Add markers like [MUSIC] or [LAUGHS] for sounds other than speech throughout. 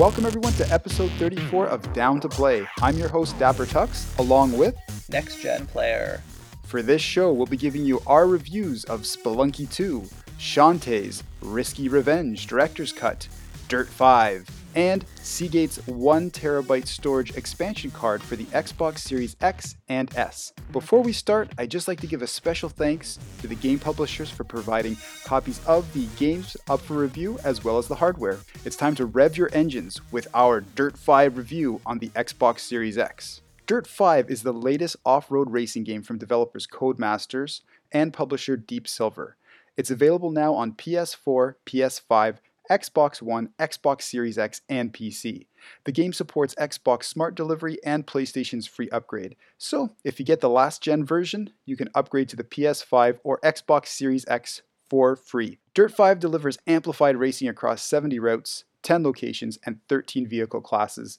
Welcome everyone to episode 34 of Down to Play. I'm your host Dapper Tux, along with Next Gen Player. For this show, we'll be giving you our reviews of Spelunky 2, Shantae's Risky Revenge Director's Cut, Dirt 5, and Seagate's 1TB storage expansion card for the Xbox Series X and S. Before we start, I'd just like to give a special thanks to the game publishers for providing copies of the games up for review as well as the hardware. It's time to rev your engines with our Dirt 5 review on the Xbox Series X. Dirt 5 is the latest off road racing game from developers Codemasters and publisher Deep Silver. It's available now on PS4, PS5, Xbox One, Xbox Series X, and PC. The game supports Xbox Smart Delivery and PlayStation's free upgrade. So, if you get the last gen version, you can upgrade to the PS5 or Xbox Series X for free. Dirt 5 delivers amplified racing across 70 routes, 10 locations, and 13 vehicle classes.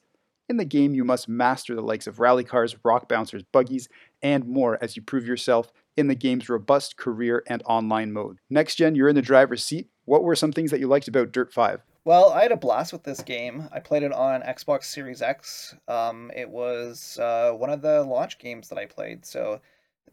In the game, you must master the likes of rally cars, rock bouncers, buggies, and more as you prove yourself in the game's robust career and online mode. Next gen, you're in the driver's seat. What were some things that you liked about Dirt 5? Well, I had a blast with this game. I played it on Xbox Series X. Um, it was uh, one of the launch games that I played, so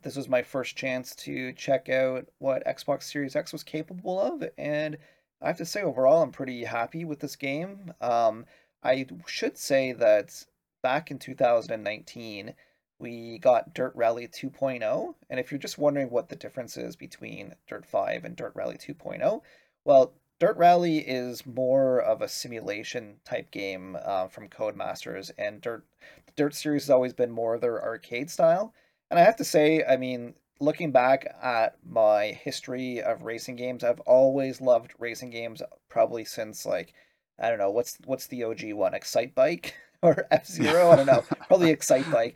this was my first chance to check out what Xbox Series X was capable of, and I have to say, overall, I'm pretty happy with this game. Um, I should say that back in 2019, we got Dirt Rally 2.0. And if you're just wondering what the difference is between Dirt 5 and Dirt Rally 2.0, well, Dirt Rally is more of a simulation type game uh, from Codemasters, and Dirt the Dirt series has always been more of their arcade style. And I have to say, I mean, looking back at my history of racing games, I've always loved racing games. Probably since like I don't know what's what's the OG one, Excitebike [LAUGHS] or F Zero. I don't know, [LAUGHS] probably Excitebike.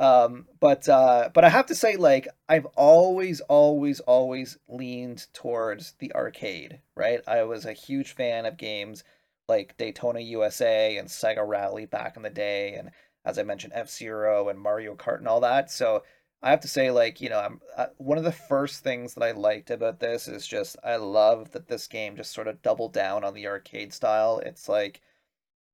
Um, but uh, but I have to say, like I've always, always, always leaned towards the arcade. Right, I was a huge fan of games like Daytona USA and Sega Rally back in the day, and as I mentioned, F Zero and Mario Kart and all that. So I have to say, like you know, I'm uh, one of the first things that I liked about this is just I love that this game just sort of doubled down on the arcade style. It's like,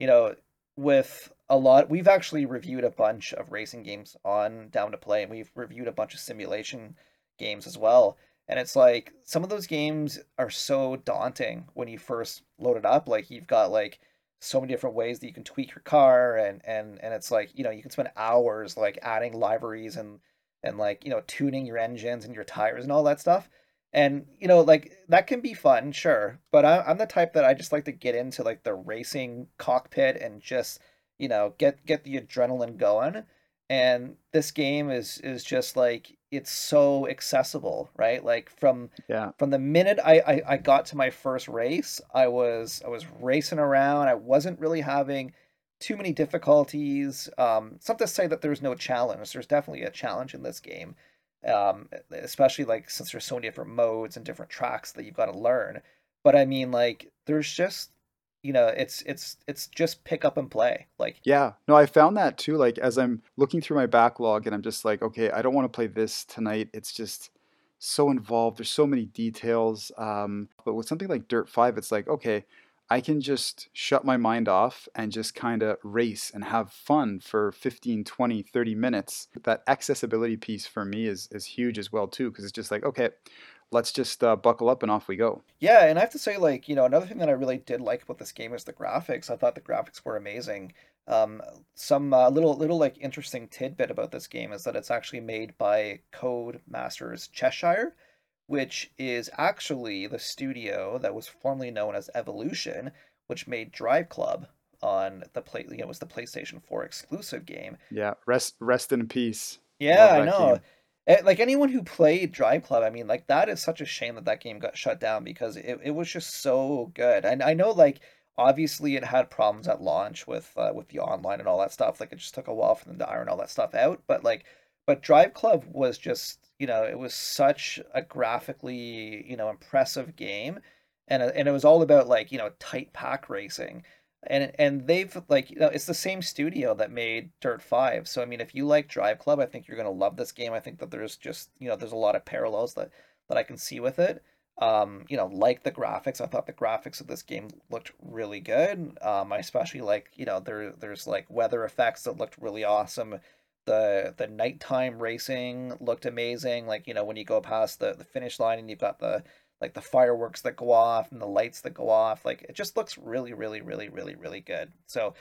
you know, with a lot. We've actually reviewed a bunch of racing games on Down to Play, and we've reviewed a bunch of simulation games as well. And it's like some of those games are so daunting when you first load it up. Like you've got like so many different ways that you can tweak your car, and and and it's like you know you can spend hours like adding liveries and and like you know tuning your engines and your tires and all that stuff. And you know like that can be fun, sure. But I, I'm the type that I just like to get into like the racing cockpit and just you know get get the adrenaline going and this game is is just like it's so accessible right? Like from Yeah. from the minute I, I i got to my first race i was i was racing around. I wasn't really having too many difficulties um it's not to say that there's no challenge. There's definitely a challenge in this game um especially like since there's so many different modes and different tracks that you've got to learn. But i mean like there's just you know it's it's it's just pick up and play like Yeah, no, I found that too. Like, as I'm looking through my backlog and I'm just like, okay, I don't want to play this tonight. It's just so involved. There's so many details. Um, but with something like Dirt 5, it's like, okay, I can just shut my mind off and just kind of race and have fun for 15, 20, 30 minutes. That accessibility piece for me is, is huge as well, too, because it's just like, okay, let's just uh, buckle up and off we go. Yeah, and I have to say, like, you know, another thing that I really did like about this game is the graphics. I thought the graphics were amazing. Um, some uh, little little like interesting tidbit about this game is that it's actually made by Codemasters Cheshire, which is actually the studio that was formerly known as Evolution, which made Drive Club on the play. You know, it was the PlayStation Four exclusive game. Yeah, rest rest in peace. Yeah, I know. game. Eh, Like anyone who played Drive Club, I mean, like that is such a shame that that game got shut down because it, it was just so good. And I know, like, obviously it had problems at launch with uh, with the online and all that stuff. Like, it just took a while for them to iron all that stuff out. But like, but Drive Club was just, you know, it was such a graphically, you know, impressive game, and and it was all about like, you know, tight pack racing and and they've like you know it's the same studio that made Dirt 5 so I mean if you like Drive Club I think you're to love this game I think that there's just you know there's a lot of parallels that that I can see with it um, you know, like the graphics. I thought the graphics of this game looked really good. Um, I especially like, you know, there there's like weather effects that looked really awesome. The the nighttime racing looked amazing. Like, you know, when you go past the, the finish line and you've got the like the fireworks that go off and the lights that go off, like it just looks really, really, really, really, really good. So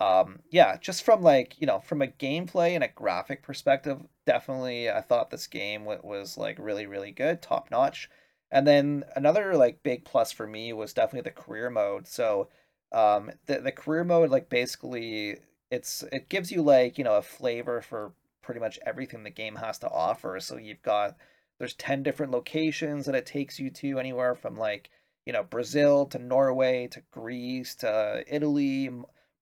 um yeah just from like you know from a gameplay and a graphic perspective definitely i thought this game was like really really good top notch and then another like big plus for me was definitely the career mode. So um the the career mode like basically it's it gives you like, you know, a flavor for pretty much everything the game has to offer. So you've got there's 10 different locations that it takes you to anywhere from like, you know, Brazil to Norway to Greece to Italy,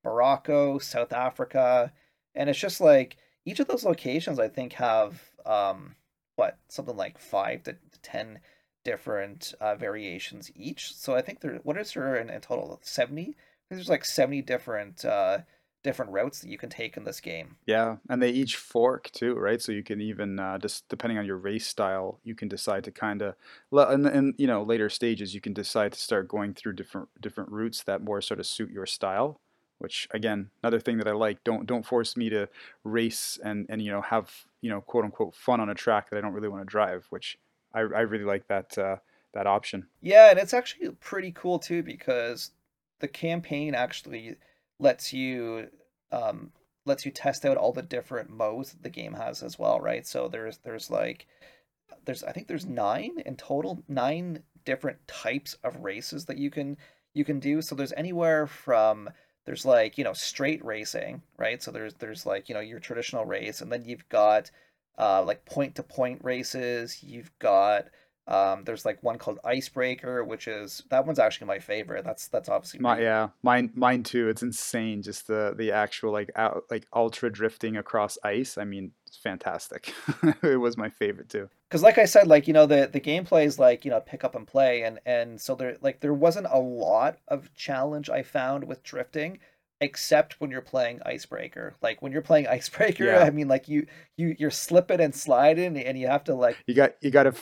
Morocco, South Africa. And it's just like each of those locations I think have um what something like 5 to 10 different uh, variations each. So I think there, what is there in, in total? 70? There's like 70 different uh, different routes that you can take in this game. Yeah, and they each fork too, right? So you can even uh, just depending on your race style, you can decide to kind of, and in you know later stages, you can decide to start going through different different routes that more sort of suit your style. Which again, another thing that I like. Don't don't force me to race and and you know have you know quote unquote fun on a track that I don't really want to drive. Which I, I really like that uh, that option. Yeah, and it's actually pretty cool too because the campaign actually lets you um, lets you test out all the different modes that the game has as well, right? So there's there's like there's I think there's nine in total, nine different types of races that you can you can do. So there's anywhere from there's like you know straight racing, right? So there's there's like you know your traditional race, and then you've got uh, like point to point races. You've got um, there's like one called Icebreaker, which is that one's actually my favorite. That's that's obviously my, yeah, mine mine too. It's insane, just the the actual like out like ultra drifting across ice. I mean, it's fantastic. [LAUGHS] it was my favorite too. Because like I said, like you know the the gameplay is like you know pick up and play, and and so there like there wasn't a lot of challenge I found with drifting except when you're playing icebreaker like when you're playing [LAUGHS] icebreaker yeah. i mean like you you you're slipping and sliding and you have to like you got you got to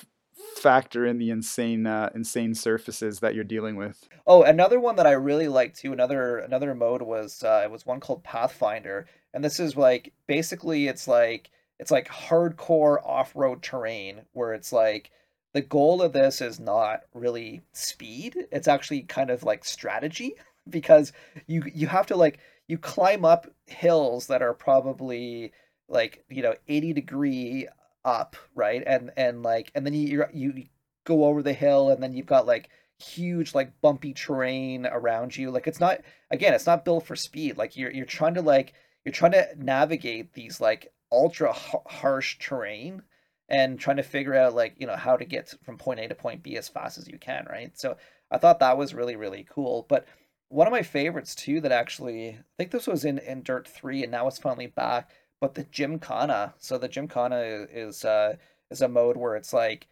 factor in the insane uh, insane surfaces that you're dealing with. Oh another one that i really liked too another another mode was uh it was one called pathfinder and this is like basically it's like it's like hardcore off-road terrain where it's like the goal of this is not really speed it's actually kind of like strategy [LAUGHS] because you you have to like you climb up hills that are probably like you know 80 degree up right? And and like and then you you go over the hill and then you've got like huge like bumpy terrain around you. Like it's not again it's not built for speed. Like you're you're trying to like you're trying to navigate these like ultra harsh terrain and trying to figure out like you know how to get from point A to point B as fast as you can right? So I thought that was really really cool. But one of my favorites too that actually I think this was in in Dirt 3 and now it's finally back but the Gymkhana so the Gymkhana is uh is a mode where it's like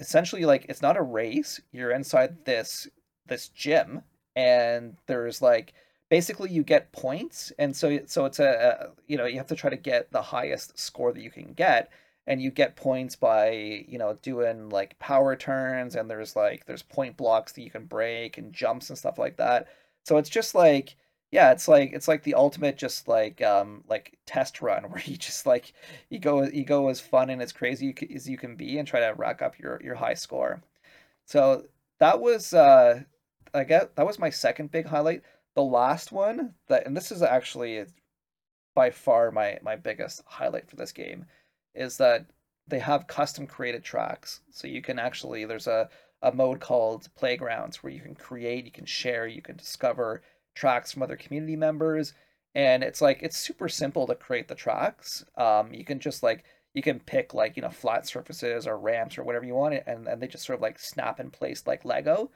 essentially like it's not a race. You're inside this this gym and there's like basically you get points and so so it's a, a you know you have to try to get the highest score that you can get and you get points by you know doing like power turns and there's like there's point blocks that you can break and jumps and stuff like that. So it's just like yeah it's like it's like the ultimate just like um like test run [LAUGHS] where you just like you go you go as fun and as crazy as you can be and try to rack up your your high score so that was uh i guess that was my second big highlight the last one that and this is actually by far my my biggest highlight for this game is that they have custom created tracks. So you can actually there's a a mode called Playgrounds where you can create, you can share, you can discover tracks from other community members, and it's like it's super simple to create the tracks. Um, you can just like you can pick like you know flat surfaces or ramps or whatever you want, and and they just sort of like snap in place like Lego.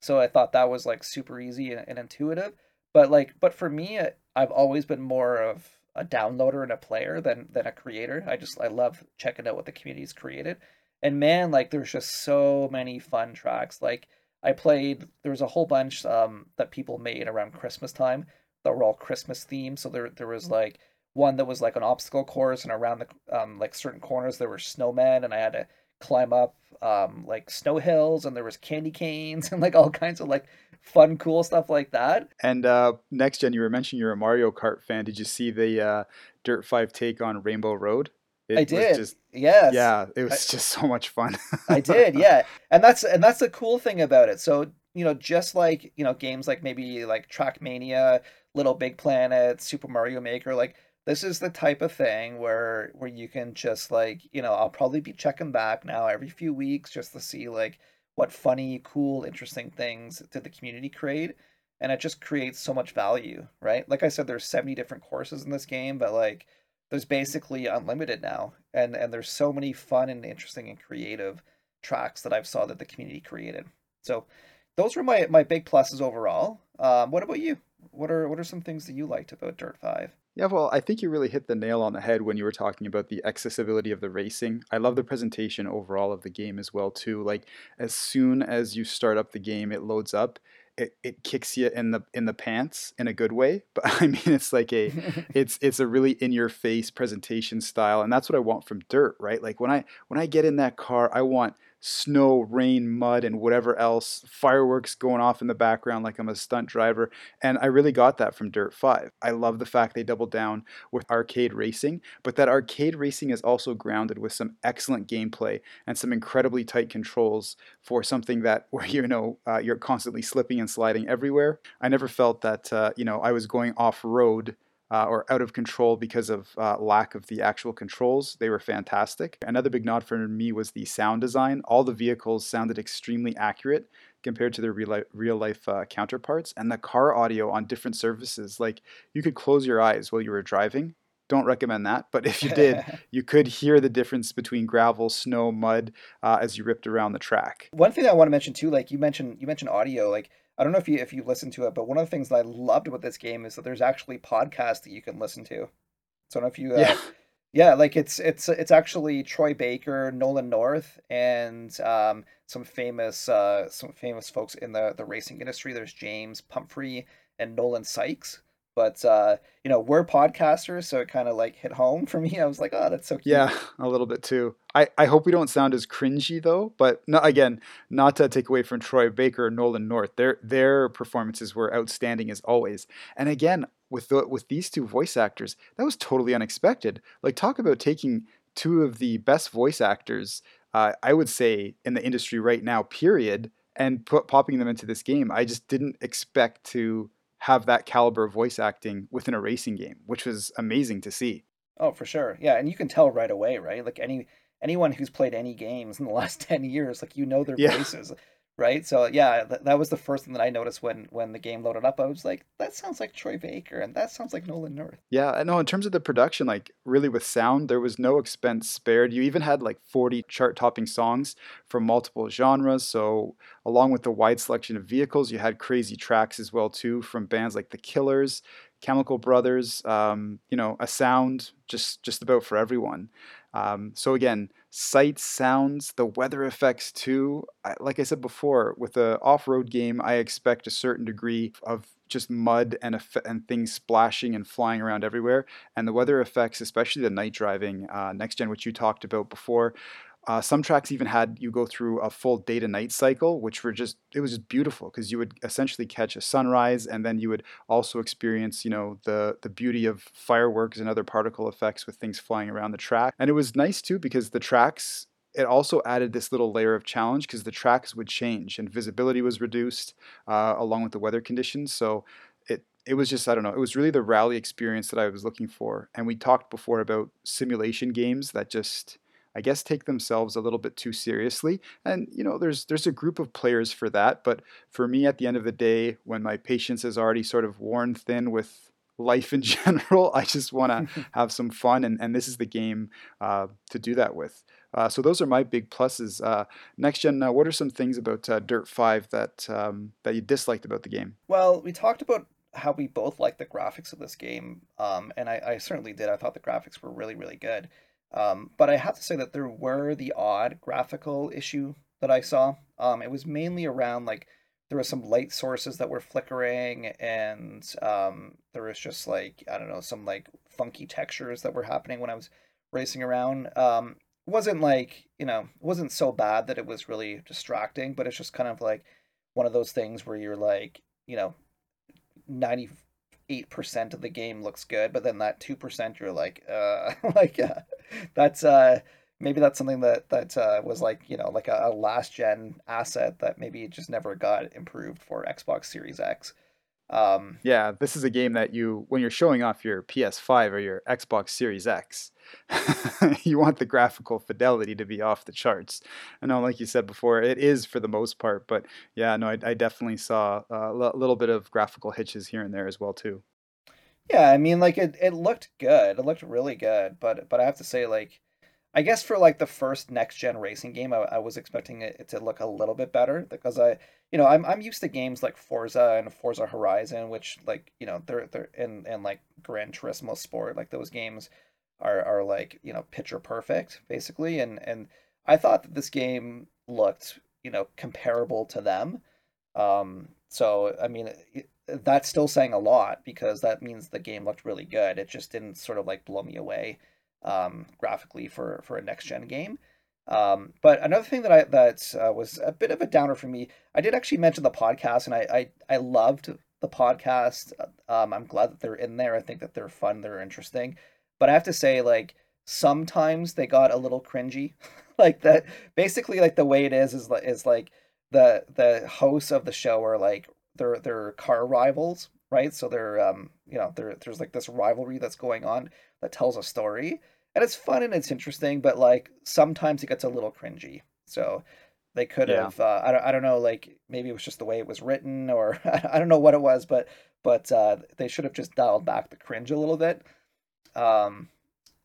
So I thought that was like super easy and, and intuitive. But like, but for me, I've always been more of a downloader and a player than than a creator. I just I love checking out what the community's created. And man, like there's just so many fun tracks. Like I played there was a whole bunch um that people made around Christmas time that were all Christmas themed. So there there was like one that was like an obstacle course and around the um like certain corners there were snowmen and I had to climb up um, like snow hills, and there was candy canes [LAUGHS] and like all kinds of like fun, cool stuff like that. And uh, next gen, you were mentioning you're a Mario Kart fan. Did you see the uh, Dirt Five take on Rainbow Road? It I did. Just, yes. Yeah, it was I, just so much fun. I [LAUGHS] did. Yeah, and that's and that's the cool thing about it. So you know, just like you know, games like maybe like Trackmania, Little Big Planet, Super Mario Maker, like this is the type of thing where where you can just like you know I'll probably be checking back now every few weeks just to see like what funny, cool, interesting things did the community create, and it just creates so much value, right? Like I said, there's 70 different courses in this game, but like there's basically unlimited now, and and there's so many fun and interesting and creative tracks that I've saw that the community created. So those were my my big pluses overall. Um, what about you? What are what are some things that you liked about Dirt Five? Yeah, well, I think you really hit the nail on the head when you were talking about the accessibility of the racing. I love the presentation overall of the game as well too. Like as soon as you start up the game, it loads up. It, it kicks you in the in the pants in a good way, [LAUGHS] but I mean it's like a [LAUGHS] it's it's a really in your face presentation style, and that's what I want from Dirt, right? Like when I when I get in that car, I want snow, rain, mud, and whatever else, fireworks going off in the background like I'm a stunt driver. And I really got that from Dirt 5. I love the fact they doubled down with arcade racing, but that arcade racing is also grounded with some excellent gameplay and some incredibly tight controls for something that [LAUGHS] where you know uh, you're constantly slipping and sliding everywhere. I never felt that uh, you know I was going off road uh, or out of control because of uh, lack of the actual controls. They were fantastic. Another big nod for me was the sound design. All the vehicles sounded extremely accurate compared to their real life, real life uh, counterparts. And the car audio on different surfaces, like you could close your eyes while you were driving. Don't recommend that, but if you did, [LAUGHS] you could hear the difference between gravel, snow, mud uh, as you ripped around the track. One thing I want to mention too, like you mentioned, you mentioned audio, like I don't know if you if you listen to it, but one of the things that I loved about this game is that there's actually podcasts that you can listen to. So I don't know if you, uh, yeah, yeah, like it's it's it's actually Troy Baker, Nolan North, and um, some famous uh, some famous folks in the the racing industry. There's James Pumphrey and Nolan Sykes. But uh, you know, we're podcasters, so it kind of like hit home for me. I was like, oh, that's so cute. Yeah, a little bit too. I, I hope we don't sound as cringy though, but no, again, not to take away from Troy Baker or Nolan North. Their their performances were outstanding as always. And again, with the, with these two voice actors, that was totally unexpected. Like talk about taking two of the best voice actors, uh, I would say, in the industry right now, period, and put popping them into this game. I just didn't expect to have that caliber of voice acting within a racing game, which was amazing to see. Oh, for sure. Yeah, and you can tell right away, right? Like any anyone who's played any games in the [LAUGHS] last 10 years, like you know their yeah. voices right? So yeah, th- that was the first thing that I noticed when when the game loaded up. I was like, that sounds like Troy Baker, and that sounds like Nolan North. Yeah, I know. In terms of the production, like really with sound, there was no expense spared. You even had like 40 chart-topping songs from multiple genres. So along with the wide selection of vehicles, you had crazy tracks as well too from bands like the Killers. Chemical Brothers, um, you know, a sound just just about for everyone. Um, so again, sights, sounds, the weather effects too. I, like I said before, with the off-road game, I expect a certain degree of just mud and and things splashing and flying around everywhere. And the weather effects, especially the night driving, uh, next gen, which you talked about before, uh, some tracks even had you go through a full day to night cycle, which were just it was just beautiful because you would essentially catch a sunrise and then you would also experience you know the the beauty of fireworks and other particle effects with things flying around the track. And it was nice too because the tracks it also added this little layer of challenge because the tracks would change and visibility was reduced uh, along with the weather conditions. So it it was just I don't know. It was really the rally experience that I was looking for. And we talked before about simulation games that just I guess take themselves a little bit too seriously. And you know, there's there's a group of players for that, but for me at the end of the day when my patience is already sort of worn thin with life in [LAUGHS] general, I just want to [LAUGHS] have some fun and, and this is the game uh, to do that with. Uh, so those are my big pluses. Uh, next gen, uh, what are some things about uh, Dirt Five that um, that you disliked about the game? Well, we talked about how we both like the graphics of this game, um, and I, I, certainly did. I thought the graphics were really, really good. Um, but I have to say that there were the odd graphical issue that I saw. Um, it was mainly around like there were some light sources that were flickering, and um, there was just like I don't know some like funky textures that were happening when I was racing around. Um, wasn't like you know it wasn't so bad that it was really distracting, but it's just kind of like one of those things where you're like you know ninety eight percent of the game looks good, but then that two percent you're like uh [LAUGHS] like uh, that's uh maybe that's something that that uh, was like you know like a, a, last gen asset that maybe just never got improved for Xbox Series X. Um, yeah, this is a game that you when you're showing off your PS5 or your Xbox Series X, [LAUGHS] you want the graphical fidelity to be off the charts. I know, like you said before, it is for the most part, but yeah, no, I, I definitely saw a little bit of graphical hitches here and there as well too. Yeah, I mean, like it, it looked good. It looked really good, but but I have to say, like I guess for like the first next gen racing game, I, I was expecting it to look a little bit better because I, you know, I'm I'm used to games like Forza and Forza Horizon, which like you know they're they're in and like Gran Turismo Sport, like those games are are like you know picture perfect basically, and and I thought that this game looked you know comparable to them. Um, so I mean. It, that's still saying a lot because that means the game looked really good. It just didn't sort of like blow me away um, graphically for for a next gen game. Um, but another thing that I that uh, was a bit of a downer for me, I did actually mention the podcast, and I I, I loved the podcast. Um, I'm glad that they're in there. I think that they're fun, they're interesting. But I have to say, like sometimes they got a little cringy, [LAUGHS] like that. Basically, like the way it is is is like the the hosts of the show are like they're they're car rivals, right? So they're um you know there there's like this rivalry that's going on that tells a story and it's fun and it's interesting, but like sometimes it gets a little cringy. So they could yeah. have uh, I don't I don't know like maybe it was just the way it was written or [LAUGHS] I don't know what it was, but but uh, they should have just dialed back the cringe a little bit. Um,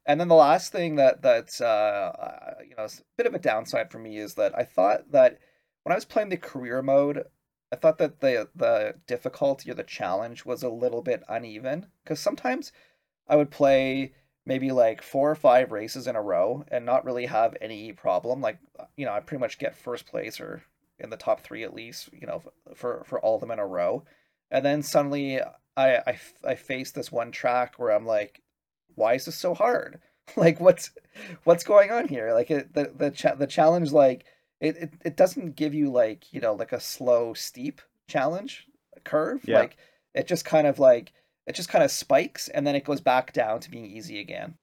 and then the last thing that that uh, you know a bit of a downside for me is that I thought that when I was playing the career mode, I thought that the the difficulty or the challenge was a little bit uneven because sometimes I would play maybe like four or five races in a row and not really have any problem. Like, you know, I pretty much get first place or in the top three at least, you know, for, for all of them in a row. And then suddenly I, I, I face this one track where I'm like, why is this so hard? [LAUGHS] like what's, what's going on here? Like it, the, the, cha- the challenge, like it, it, it doesn't give you like, you know, like a slow, steep challenge curve. Yeah. Like it just kind of like, it just kind of spikes and then it goes back down to being easy again.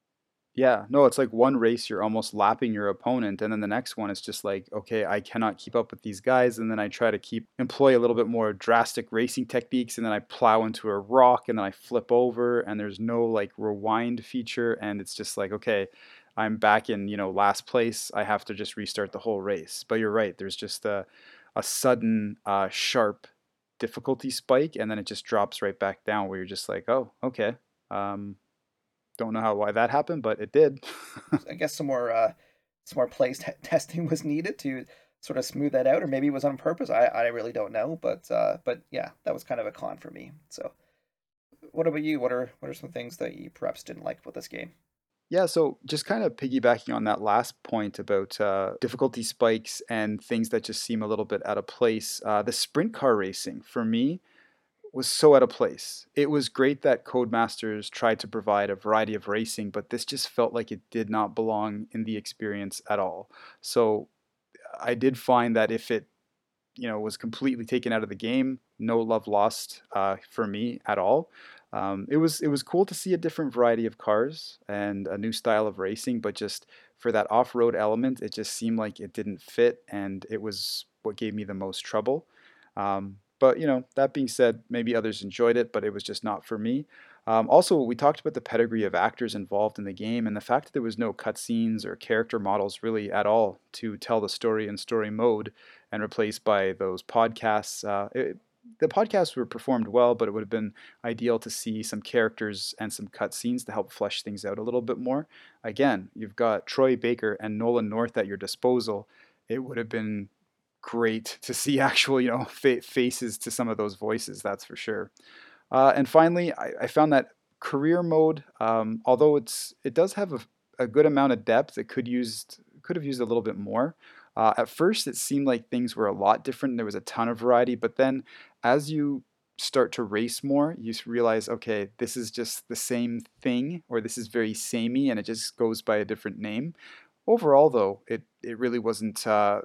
Yeah, no, it's like one race you're almost lapping your opponent, and then the next one is just like, okay, I cannot keep up with these guys, and then I try to keep employ a little bit more drastic racing techniques, and then I plow into a rock, and then I flip over, and there's no like rewind feature, and it's just like, okay, I'm back in you know last place. I have to just restart the whole race. But you're right, there's just a a sudden uh, sharp difficulty spike and then it just drops right back down where you're just like, oh, okay. Um, don't know how why that happened, but it did. [LAUGHS] I guess some more uh, some more place t- testing was needed to sort of smooth that out, or maybe it was on purpose. I, I really don't know, but uh, but yeah, that was kind of a con for me. So, what about you? What are what are some things that you perhaps didn't like with this game? Yeah, so just kind of piggybacking on that last point about uh, difficulty spikes and things that just seem a little bit out of place, uh, the sprint car racing for me was so out of place. It was great that Codemasters tried to provide a variety of racing, but this just felt like it did not belong in the experience at all. So I did find that if it you know was completely taken out of the game, no love lost uh, for me at all um, it was it was cool to see a different variety of cars and a new style of racing, but just for that off-road element, it just seemed like it didn't fit, and it was what gave me the most trouble. Um, but you know, that being said, maybe others enjoyed it, but it was just not for me. Um, also, we talked about the pedigree of actors involved in the game, and the fact that there was no cutscenes or character models really at all to tell the story in story mode, and replaced by those podcasts. Uh, it, the podcasts were performed well, but it would have been ideal to see some characters and some cutscenes to help flesh things out a little bit more. Again, you've got Troy Baker and Nolan North at your disposal. It would have been great to see [LAUGHS] actual, you know, fa- faces to some of those voices. That's for sure. Uh, and finally, I, I, found that career mode, um, although it's it does have a, a good amount of depth, it could used could have used a little bit more. Uh, at first, it seemed like things were a lot different. There was a ton of variety, but then as you start to race more, you realize, okay, this is just the same thing, or this is very samey, and it just goes by a different name. overall, though, it it really wasn't. Uh,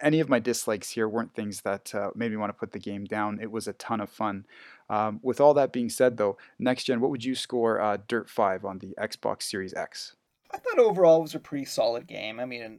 any of my dislikes here weren't things that uh, made me want to put the game down. It was a ton of fun. Um, with all that being said, though, next gen, what would you score uh, Dirt 5 on the Xbox Series X? I thought overall it was a pretty solid game. I mean,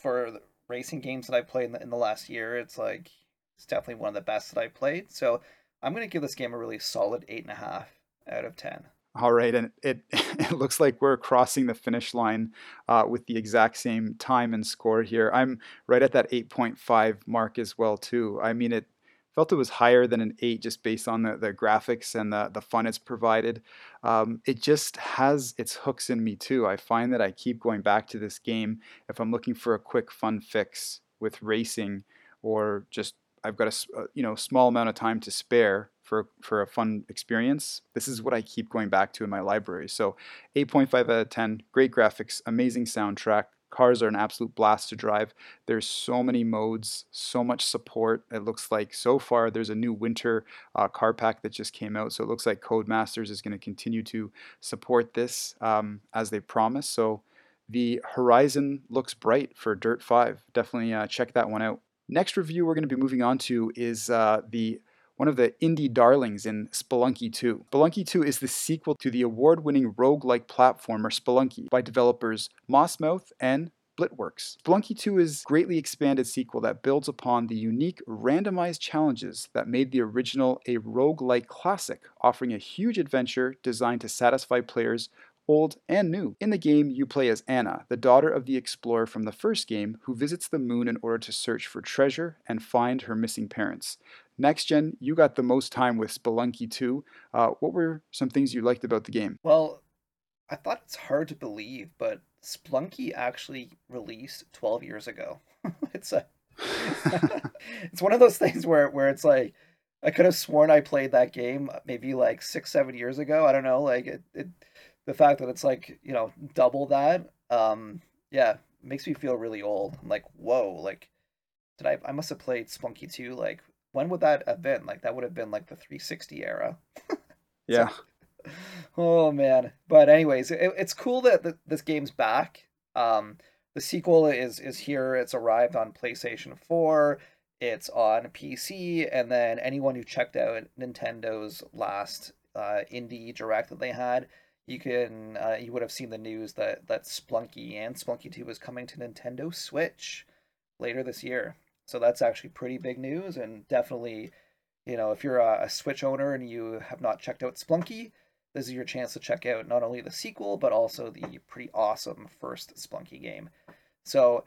for the racing games that I played in the, in the last year, it's like it's definitely one of the best that I played. So I'm going to give this game a really solid eight and a half out of ten. All right, and it [LAUGHS] it looks like we're crossing the finish line uh, with the exact same time and score here. I'm right at that 8.5 mark as well too. I mean, it felt it was higher than an eight just based on the, the graphics and the, the fun it's provided. Um, it just has its hooks in me too. I find that I keep going back to this game if I'm looking for a quick fun fix with racing or just I've got a, a you know small amount of time to spare for for a fun experience. This is what I keep going back to in my library. So 8.5 out of 10, great graphics, amazing soundtrack, Cars are an absolute blast to drive. There's so many modes, so much support. It looks like so far there's a new winter uh, car pack that just came out. So it looks like Codemasters is going to continue to support this um, as they promised. So the horizon looks bright for Dirt 5. Definitely uh, check that one out. Next review we're going to be moving on to is uh, the one of the indie darlings in Spelunky 2. Spelunky 2 is the sequel to the award winning roguelike platformer Spelunky by developers Mossmouth and Blitworks. Spelunky 2 is a greatly expanded sequel that builds upon the unique randomized challenges that made the original a roguelike classic, offering a huge adventure designed to satisfy players old and new. In the game, you play as Anna, the daughter of the explorer from the first game, who visits the moon in order to search for treasure and find her missing parents. Next gen, you got the most time with Spelunky 2. Uh, what were some things you liked about the game? Well, I thought it's hard to believe, but Spelunky actually released 12 years ago. [LAUGHS] it's a [LAUGHS] it's one of those things where where it's like I could have sworn I played that game maybe like six, seven years ago. I don't know. Like it, it the fact that it's like, you know, double that, um, yeah, makes me feel really old. I'm like, whoa, like did I I must have played Spelunky 2 like when would that have been? Like that would have been like the 360 era. [LAUGHS] yeah. oh man. But anyways, it, it's cool that this game's back. Um, the sequel is is here. It's arrived on PlayStation 4. It's on PC, and then anyone who checked out Nintendo's last uh, indie direct that they had, you can uh, you would have seen the news that that Spelunky and Spelunky 2 is coming to Nintendo Switch later this year. So that's actually pretty big news, and definitely, you know, if you're a, a Switch owner and you have not checked out Spelunky, this is your chance to check out not only the sequel but also the pretty awesome first Spelunky game. So,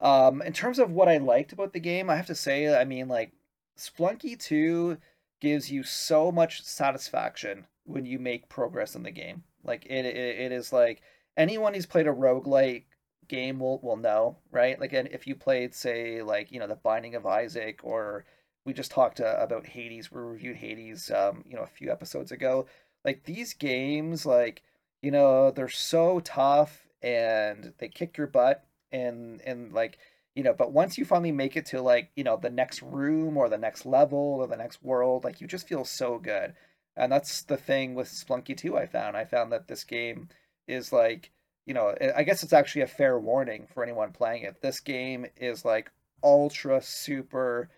um, in terms of what I liked about the game, I have to say, I mean, like Spelunky Two gives you so much satisfaction when you make progress in the game. Like it, it, it is like anyone who's played a roguelike game will will know, right? Like, if you played, say, like you know, the Binding of Isaac, or we just talked uh, about Hades, we reviewed Hades, um, you know, a few episodes ago. Like these games, like you know, they're so tough and they kick your butt, and and like you know, but once you finally make it to like you know the next room or the next level or the next world, like you just feel so good. And that's the thing with Spelunky 2 I found. I found that this game is like you know, I guess it's actually a fair warning for anyone playing it. This game is like ultra super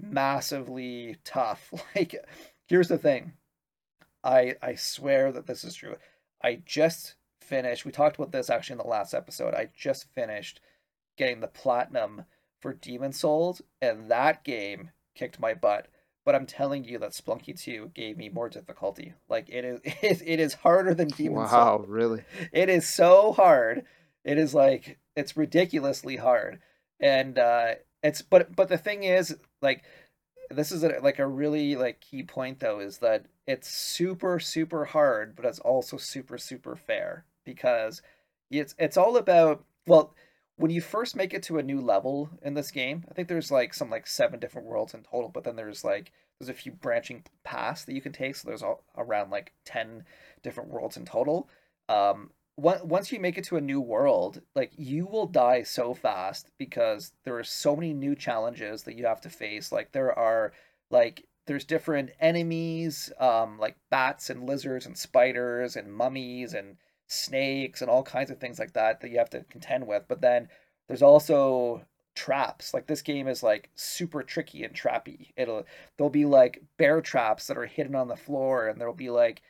massively tough. [LAUGHS] Like here's the thing. I I swear that this is true. I just finished. We talked about this actually in the last episode. I just finished getting the platinum for Demon Souls and that game kicked my butt but I'm telling you that Spelunky 2 gave me more difficulty. Like it is [LAUGHS] it, it is harder than Demon wow, Souls. Wow, really? It is so hard. It is like it's ridiculously hard. And uh it's but but the thing is like this is a, like a really like key point though is that it's super super hard but it's also super super fair because it's it's all about well when you first make it to a new level in this game, I think there's like some like seven different worlds in total, but then there's like there's a few branching paths that you can take, so there's all, around like ten different worlds in total. Um, once you make it to a new world, like you will die so fast because there are so many new challenges that you have to face. Like there are like there's different enemies, um, like bats and lizards and spiders and mummies and snakes and all kinds of things like that that you have to contend with. But then there's also traps. Like this game is like super tricky and trappy. It'll there'll be like bear traps that are hidden on the floor, and there'll be like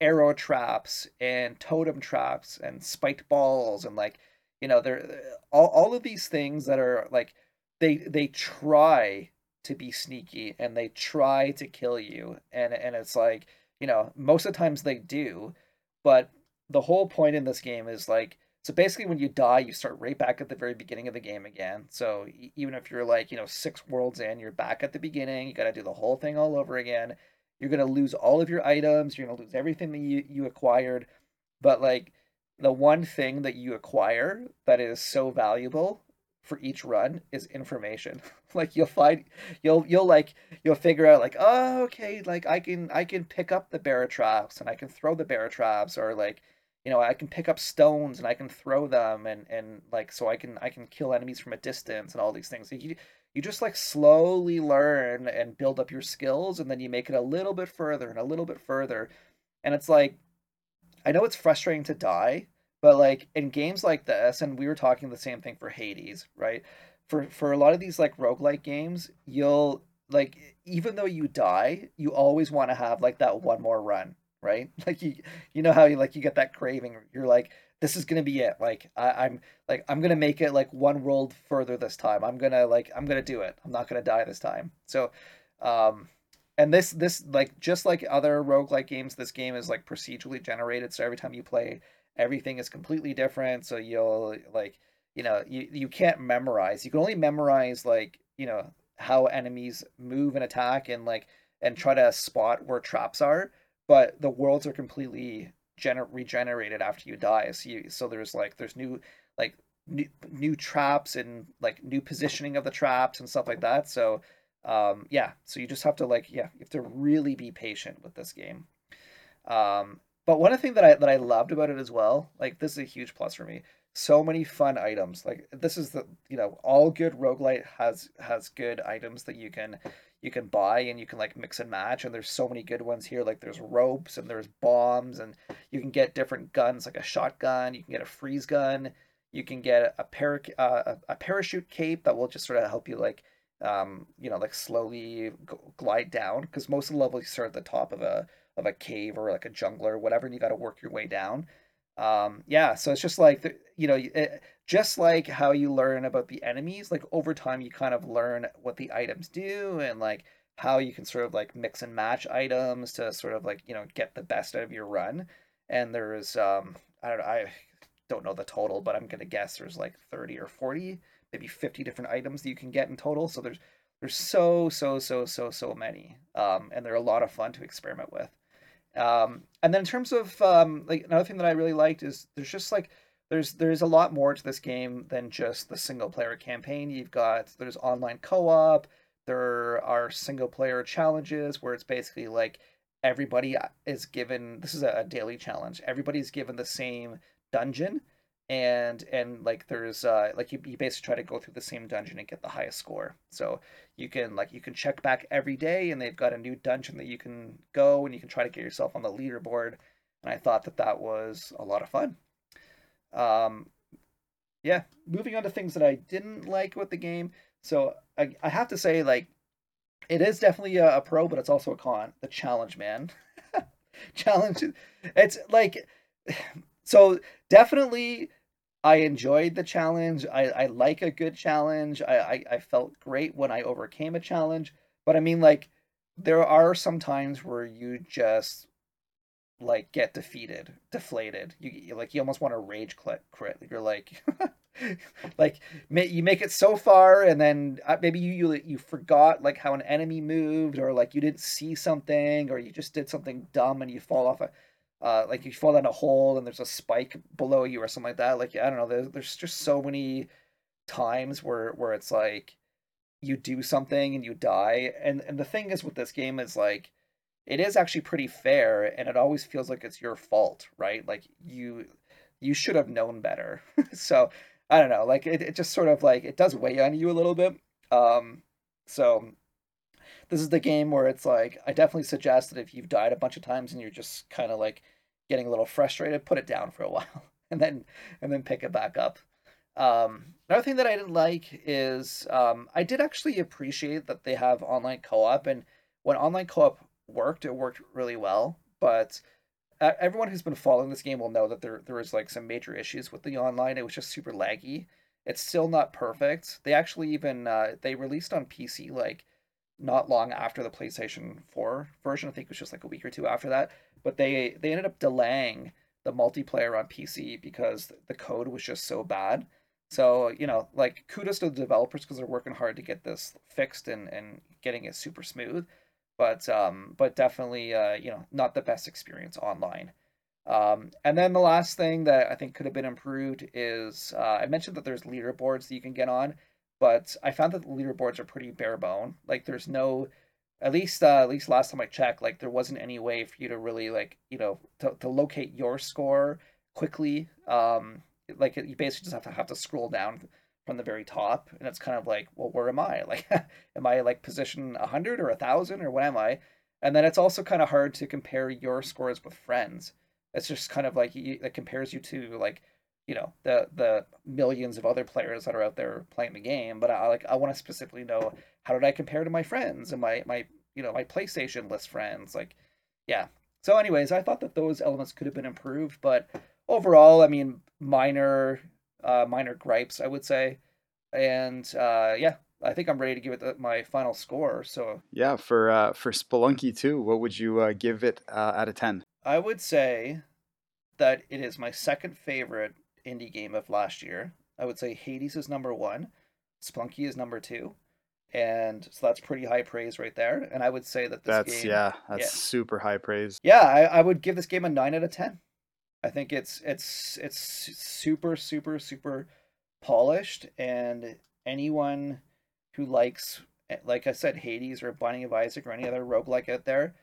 arrow traps and totem traps and spiked balls and like you know there all, all of these things that are like they they try to be sneaky and they try to kill you and and it's like you know most of the times they do but the whole point in this game is like so basically, when you die, you start right back at the very beginning of the game again. So even if you're like, you know, six worlds in, you're back at the beginning. You got to do the whole thing all over again. You're going to lose all of your items. You're going to lose everything that you, you acquired. But like the one thing that you acquire that is so valuable for each run is information. [LAUGHS] like you'll find you'll you'll like you'll figure out like, oh okay, like I can I can pick up the bear traps and I can throw the bear traps or like you know i can pick up stones and i can throw them and and like so i can i can kill enemies from a distance and all these things. You you just like slowly learn and build up your skills and then you make it a little bit further and a little bit further. And it's like i know it's frustrating to die but like in games like this and we were talking the same thing for hades right? For for a lot of these like roguelike games you'll like even though you die you always want to have like that one more run right? [LAUGHS] Like you you know how you like you get that craving. You're like, this is gonna be it. Like I, am like I'm gonna make it like one world further this time. I'm gonna like I'm gonna do it. I'm not gonna die this time. So um and this this like just like other roguelike games, this game is like procedurally generated. So every time you play, everything is completely different. So you'll like you know you, you can't memorize. You can only memorize like, you know, how enemies move and attack and like and try to spot where traps are but the worlds are completely gener- regenerated after you die. So you, so there's like there's new like new, new traps and like new positioning of the traps and stuff like that. So um, yeah, so you just have to like yeah, you have to really be patient with this game. Um, but one of thing that I that I loved about it as well, like this is a huge plus for me. So many fun items. Like this is the you know all good roguelite has has good items that you can you can buy and you can like mix and match and there's so many good ones here like there's ropes and there's bombs and you can get different guns like a shotgun you can get a freeze gun you can get a, para- uh, a parachute cape that will just sort of help you like um, you know like slowly glide down because most of the levels start at the top of a of a cave or like a jungle or whatever and you got to work your way down um, yeah so it's just like you know it, just like how you learn about the enemies like over time you kind of learn what the items do and like how you can sort of like mix and match items to sort of like you know get the best out of your run. And there's um i don't know i don't know the total but i'm gonna guess there's like 30 or 40 maybe 50 different items that you can get in total. So there's there's so so so so so many um and they're a lot of fun to experiment with um and then in terms of um like another thing that i really liked is there's just like there's there's a lot more to this game than just the single player campaign. You've got there's online co-op, there are single player challenges where it's basically like everybody is given this is a daily challenge. Everybody's given the same dungeon and and like there's uh like you, you basically try to go through the same dungeon and get the highest score so you can like you can check back every day and they've got a new dungeon that you can go and you can try to get yourself on the leaderboard and i thought that that was a lot of fun um, yeah, moving on to things that I didn't like with the game. So I, I have to say, like, it is definitely a, a pro, but it's also a con. The challenge, man. [LAUGHS] challenge. It's like, [SIGHS] so definitely I enjoyed the challenge. I, I like a good challenge. I, I, I felt great when I overcame a challenge. But I mean, like, there are some times where you just like get defeated, deflated. You like you almost want to rage quit. crit. You're like, [LAUGHS] like you make it so far, and then uh, maybe you, you you forgot like how an enemy moved, or like you didn't see something, or you just did something dumb and you fall off a. Uh, like you fall down a hole and there's a spike below you or something like that. Like I don't know. There's there's just so many times where where it's like you do something and you die. And and the thing is with this game is like it is actually pretty fair and it always feels like it's your fault right like you you should have known better [LAUGHS] so i don't know like it, it just sort of like it does weigh on you a little bit um so this is the game where it's like i definitely suggest that if you've died a bunch of times and you're just kind of like getting a little frustrated, put it down for a [LAUGHS] while, and then and then pick it back up. Um, another thing that I didn't like is um, I did actually appreciate that they have online co-op, and when online co-op worked, it worked really well. But everyone who's been following this game will know that there there was like some major issues with the online. It was just super laggy. It's still not perfect. They actually even uh, they released on PC like not long after the PlayStation 4 version. I think it was just like a week or two after that. But they they ended up delaying the multiplayer on PC because the code was just so bad. So, you know, like kudos to the developers because they're working hard to get this fixed and, and getting it super smooth. But um but definitely uh, you know, not the best experience online. Um, and then the last thing that I think could have been improved is uh, I mentioned that there's leaderboards that you can get on but I found that the leaderboards are pretty bare bone. Like there's no at least uh, at least last time I checked, like there wasn't any way for you to really like you know to, to locate your score quickly. Um, like you basically just have to have to scroll down from the very top, and it's kind of like, well, where am I? [LAUGHS] Like, am I like position hundred or a thousand or what am I? And then it's also kind of hard to compare your scores with friends. It's just kind of like it compares you to like you know the the millions of other players that are out there playing the game but i like i want to specifically know how did i compare to my friends and my my you know my playstation list friends like yeah so anyways i thought that those elements could have been improved but overall i mean minor uh minor gripes i would say and uh yeah I think I'm ready to give it the, my final score. So yeah, for uh, for Spelunky 2, what would you uh, give it uh, out of ten? I would say that it is my second favorite indie game of last year. I would say Hades is number one, Spelunky is number two, and so that's pretty high praise right there. And I would say that this that's game, yeah, that's yeah. super high praise. Yeah, I, I would give this game a nine out of ten. I think it's it's it's super super super polished, and anyone who likes, like I said, Hades or Binding of Isaac or any other roguelike out there,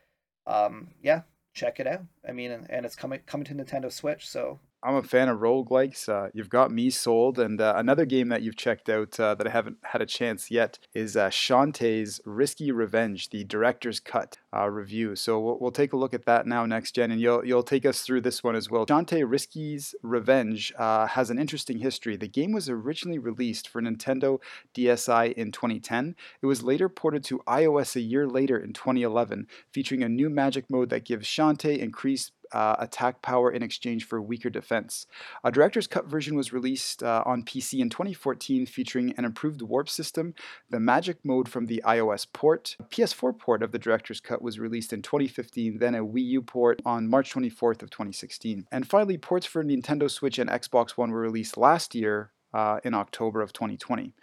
um, yeah, check it out. I mean, and, and it's coming coming to Nintendo Switch, so I'm a fan of roguelikes. Uh, you've got me sold. And uh, another game that you've checked out uh, that I haven't had a chance yet is uh, Shantae's Risky Revenge, the director's cut uh, review. So we'll, we'll, take a look at that now next gen, and you'll you'll take us through this one as well. Shantae Risky's Revenge uh, has an interesting history. The game was originally released for Nintendo DSi in 2010. It was later ported to iOS a year later in 2011, featuring a new magic mode that gives Shantae increased uh, attack power in exchange for weaker defense. A director's cut version was released uh, on PC in 2014 featuring an improved warp system, the magic mode from the iOS port. A PS4 port of the director's cut was released in 2015, then a Wii U port on March 24th of 2016. And finally, ports for Nintendo Switch and Xbox One were released last year uh, in October of 2020.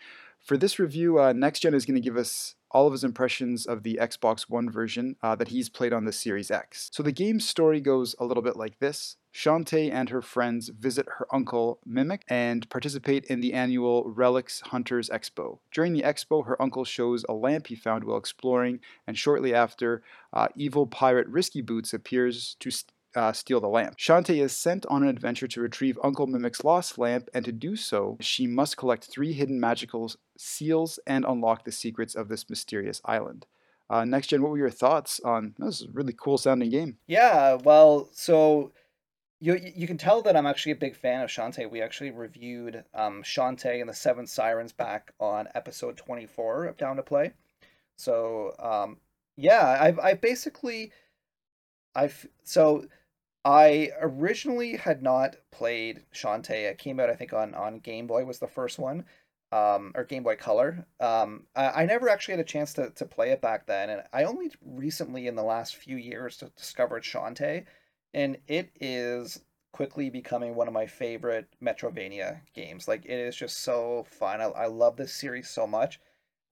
For this review, uh, NextGen is going to give us all of his impressions of the Xbox One version uh, that he's played on the Series X. So the game's story goes a little bit like this. Shantae and her friends visit her uncle Mimic and participate in the annual Relics Hunters Expo. During the expo, her uncle shows a lamp he found while exploring, and shortly after, uh, evil pirate Risky Boots appears to st- uh, steal the lamp. Shantae is sent on an adventure to retrieve Uncle Mimic's lost lamp, and to do so, she must collect three hidden magical seals and unlock the secrets of this mysterious island. Uh, next gen, what were your thoughts on this? Is a really cool sounding game. Yeah, well, so you you can tell that I'm actually a big fan of Shantae. We actually reviewed um, Shantae and the Seven Sirens back on episode 24 of Down to Play. So um, yeah, I've I basically I've so I originally had not played Shantae. It came out, I think, on on Game Boy was the first one, um, or Game Boy Color. Um, I, I never actually had a chance to, to play it back then, and I only recently, in the last few years, discovered Shantae, and it is quickly becoming one of my favorite Metroidvania games. Like it is just so fun. I, I love this series so much.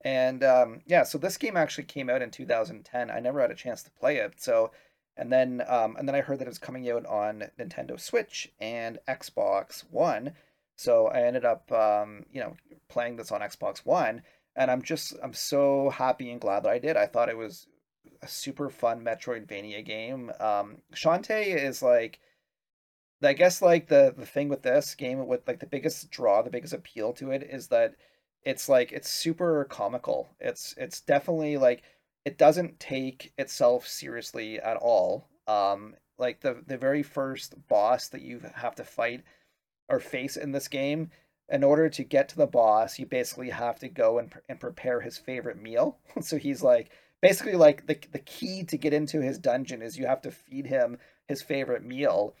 And um, yeah, so this game actually came out in 2010. I never had a chance to play it, so and then um, and then I heard that it was coming out on Nintendo Switch and Xbox One. So I ended up um, you know playing this on Xbox One, and I'm just I'm so happy and glad that I did. I thought it was a super fun Metroidvania game. Um, Shantae is like. I guess like the the thing with this game with like the biggest draw, the biggest appeal to it is that it's like it's super comical. It's it's definitely like it doesn't take itself seriously at all. Um, like the the very first boss that you have to fight or face in this game in order to get to the boss you basically have to go and, and prepare his favorite meal. [LAUGHS] So he's like basically like the, the key to get into his dungeon is you have to feed him his favorite meal.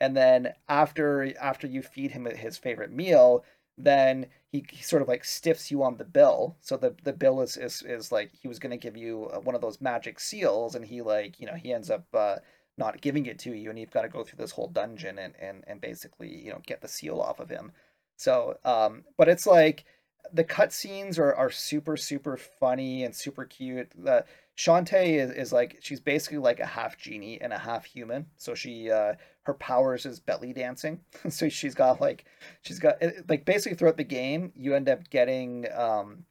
And then after after you feed him his favorite meal then he, he sort of like stiffs you on the bill. So the the bill is is, is like he was going to give you uh, one of those magic seals and he like you know he ends up uh, not giving it to you and you've got to go through this whole dungeon and and, and basically you know get the seal off of him so um but it's like the cutscenes are, are super super funny and super cute the Shantae is, is like she's basically like a half genie and a half human. So she uh her powers is belly dancing. [LAUGHS] so she's got like she's got like basically throughout the game you end up getting um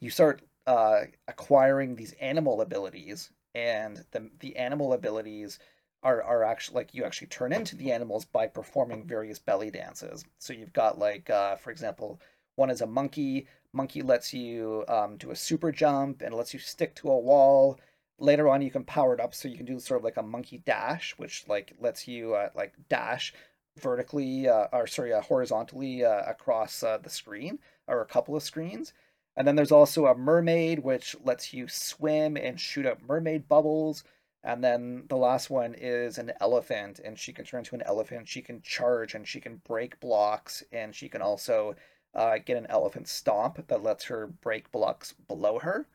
you start uh acquiring these animal abilities and the the animal abilities are are actually like you actually turn into the animals by performing various belly dances. So you've got like uh for example one is a monkey Monkey lets you um, do a super jump and lets you stick to a wall. Later on, you can power it up so you can do sort of like a monkey dash, which like lets you uh, like dash vertically uh, or sorry uh, horizontally uh, across uh, the screen or a couple of screens. And then there's also a mermaid, which lets you swim and shoot up mermaid bubbles. And then the last one is an elephant, and she can turn into an elephant. She can charge and she can break blocks, and she can also uh, get an elephant stomp that lets her break blocks below her.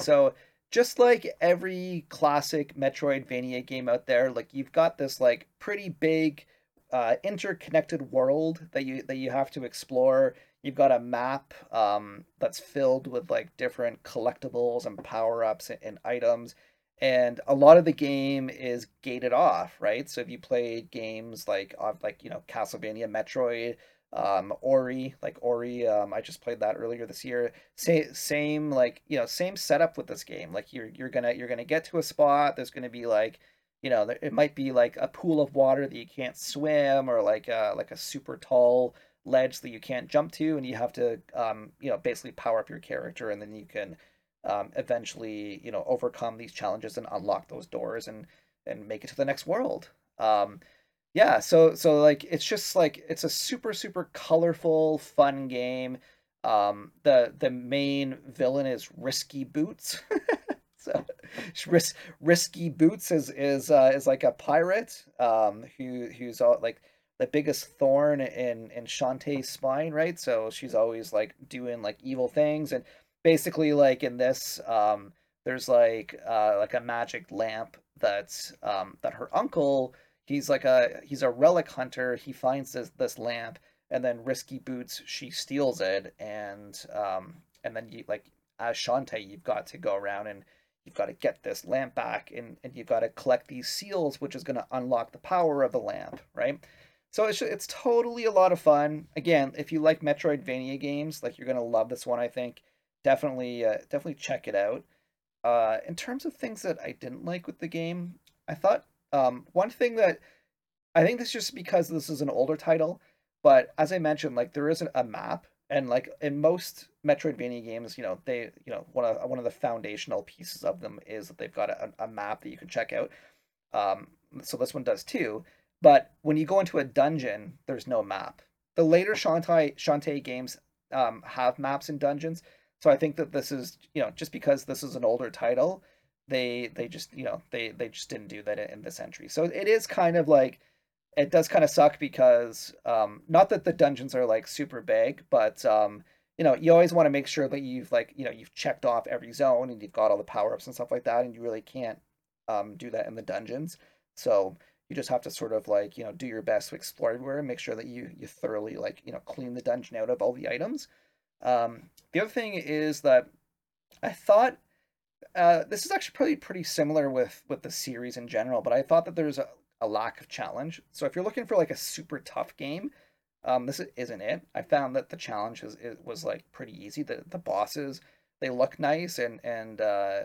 So just like every classic Metroidvania game out there, like you've got this like pretty big uh, interconnected world that you that you have to explore. You've got a map um, that's filled with like different collectibles and power ups and, and items, and a lot of the game is gated off, right? So if you play games like like you know Castlevania, Metroid, um ori like ori um i just played that earlier this year same same like you know same setup with this game like you're you're gonna you're gonna get to a spot there's gonna be like you know it might be like a pool of water that you can't swim or like a like a super tall ledge that you can't jump to and you have to um you know basically power up your character and then you can um eventually you know overcome these challenges and unlock those doors and and make it to the next world. Um yeah so so like it's just like it's a super super colorful fun game. Um the the main villain is risky boots. [LAUGHS] So Ris- risky boots is is uh, is like a pirate um who who's all like the biggest thorn in in Shantae's spine right so she's always like doing like evil things and basically like in this um there's like uh like a magic lamp that's um that her uncle he's like a he's a relic hunter. He finds this this lamp, and then Risky Boots she steals it, and um and then you like as Shantae, you've got to go around and you've got to get this lamp back, and and you've got to collect these seals, which is going to unlock the power of the lamp, right? So it's it's totally a lot of fun. Again, if you like Metroidvania games, like you're gonna love this one. I think definitely uh, definitely check it out. Uh, in terms of things that I didn't like with the game, I thought um, one thing that I think this is just because this is an older title, but as I mentioned, like there isn't a map, and like in most Metroidvania games, you know they, you know one of one of the foundational pieces of them is that they've got a, a map that you can check out. Um, so this one does too. But when you go into a dungeon, there's no map. The later Shantae Shantae games um, have maps in dungeons, so I think that this is you know just because this is an older title, they they just you know they they just didn't do that in this entry. So it is kind of like it does kind of suck because um not that the dungeons are like super big but um you know you always want to make sure that you've like you know you've checked off every zone and you've got all the power-ups and stuff like that and you really can't um do that in the dungeons. So you just have to sort of like you know do your best to explore everywhere and make sure that you you thoroughly like you know clean the dungeon out of all the items um the other thing is that i thought uh, this is actually pretty pretty similar with with the series in general, but I thought that there's a, a lack of challenge. So if you're looking for like a super tough game, um, this isn't it. I found that the challenge is it was like pretty easy. The the bosses they look nice and and uh,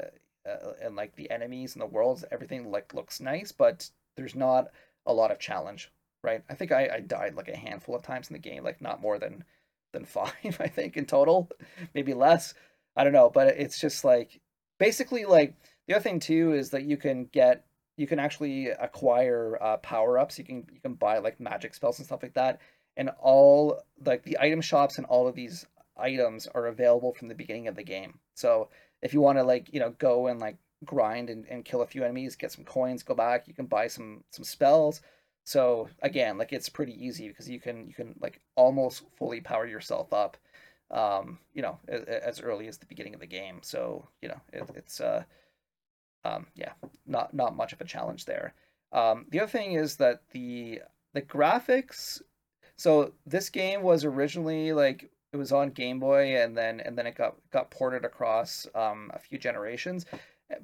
uh, and like the enemies and the worlds, everything like looks nice, but there's not a lot of challenge, right? I think I, I died like a handful of times in the game, like not more than than [LAUGHS] five, I think in total, maybe less. I don't know, but it's just like basically like the other thing too is that you can get you can actually acquire uh, power ups. You can you can buy like magic spells and stuff like that. And all like the item shops and all of these items are available from the beginning of the game. So if you want to like you know go and like grind and, and kill a few enemies, get some coins, go back, you can buy some some spells. So again, like it's pretty easy because you can you can like almost fully power yourself up, um, you know, as, as early as the beginning of the game. So you know, it, it's uh, um, yeah, not not much of a challenge there. Um, the other thing is that the the graphics. So this game was originally like it was on Game Boy, and then and then it got got ported across um, a few generations.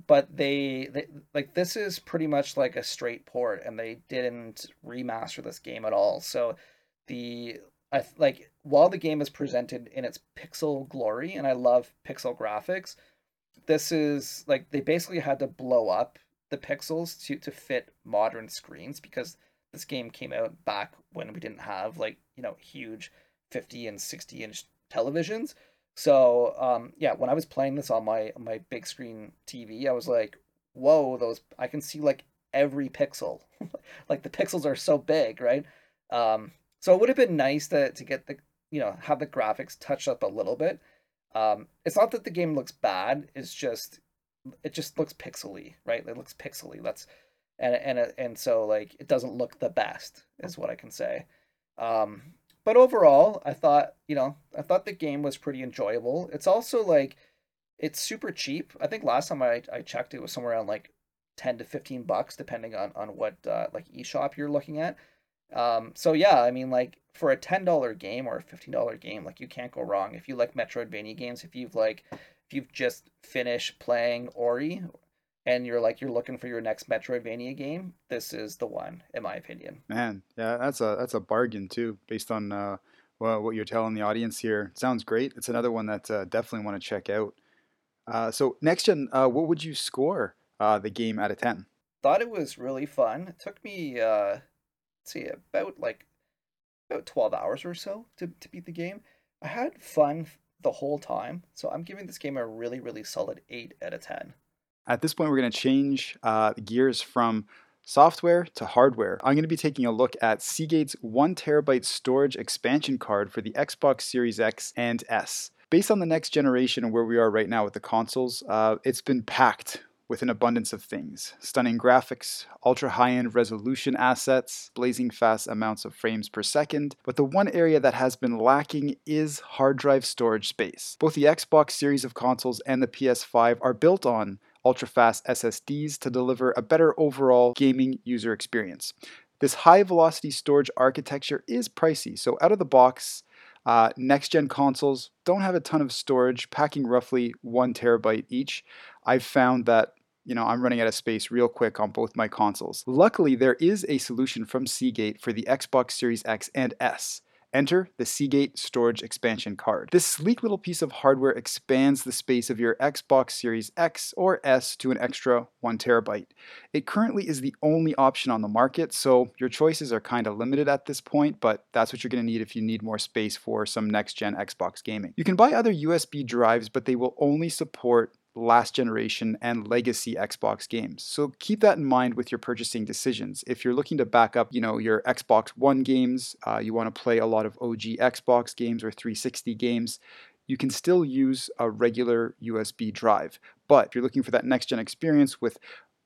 But they, they like this is pretty much like a straight port, and they didn't remaster this game at all. So the I like while the game is presented in its pixel glory, and I love pixel graphics, this is like they basically had to blow up the pixels to to fit modern screens because this game came out back when we didn't have like you know huge 50 and 60 inch televisions. So um, yeah, when I was playing this on my my big screen TV, I was like, "Whoa, those! I can see like every pixel. [LAUGHS] like the pixels are so big, right?" Um, so it would have been nice to to get the you know have the graphics touched up a little bit. Um, it's not that the game looks bad; it's just it just looks pixely, right? It looks pixely. That's and and and so like it doesn't look the best, is what I can say. Um, but overall, I thought, you know, I thought the game was pretty enjoyable. It's also like it's super cheap. I think last time I, I checked it was somewhere around like 10 to 15 bucks depending on on what uh, like eShop you're looking at. Um so yeah, I mean like for a $10 game or a $15 game, like you can't go wrong. If you like Metroidvania games, if you've like if you've just finished playing Ori and you're like you're looking for your next Metroidvania game, this is the one, in my opinion. Man, yeah, that's a that's a bargain too, based on uh, well, what you're telling the audience here. sounds great. It's another one that uh, definitely want to check out. Uh, so next gen, uh, what would you score uh, the game out of ten? Thought it was really fun. It took me, uh, let's see, about like about twelve hours or so to to beat the game. I had fun the whole time, so I'm giving this game a really really solid eight out of ten. At this point, we're going to change uh, gears from software to hardware. I'm going to be taking a look at Seagate's 1 terabyte storage expansion card for the Xbox Series X and S. Based on the next generation and where we are right now with the consoles, uh, it's been packed with an abundance of things stunning graphics, ultra high end resolution assets, blazing fast amounts of frames per second. But the one area that has been lacking is hard drive storage space. Both the Xbox series of consoles and the PS5 are built on ultra-fast SSDs to deliver a better overall gaming user experience. This high velocity storage architecture is pricey, so out of the box, uh, next gen consoles don't have a ton of storage, packing roughly one terabyte each. I've found that you know, I'm running out of space real quick on both my consoles. Luckily, there is a solution from Seagate for the Xbox Series X and S. Enter the Seagate Storage Expansion Card. This sleek little piece of hardware expands the space of your Xbox Series X or S to an extra 1 terabyte. It currently is the only option on the market, so your choices are kind of limited at this point, but that's what you're going to need if you need more space for some next gen Xbox gaming. You can buy other USB drives, but they will only support last generation and legacy Xbox games. So keep that in mind with your purchasing decisions. If you're looking to back up, you know, your Xbox One games, uh, you want to play a lot of OG Xbox games or 360 games, you can still use a regular USB drive. But if you're looking for that next gen experience with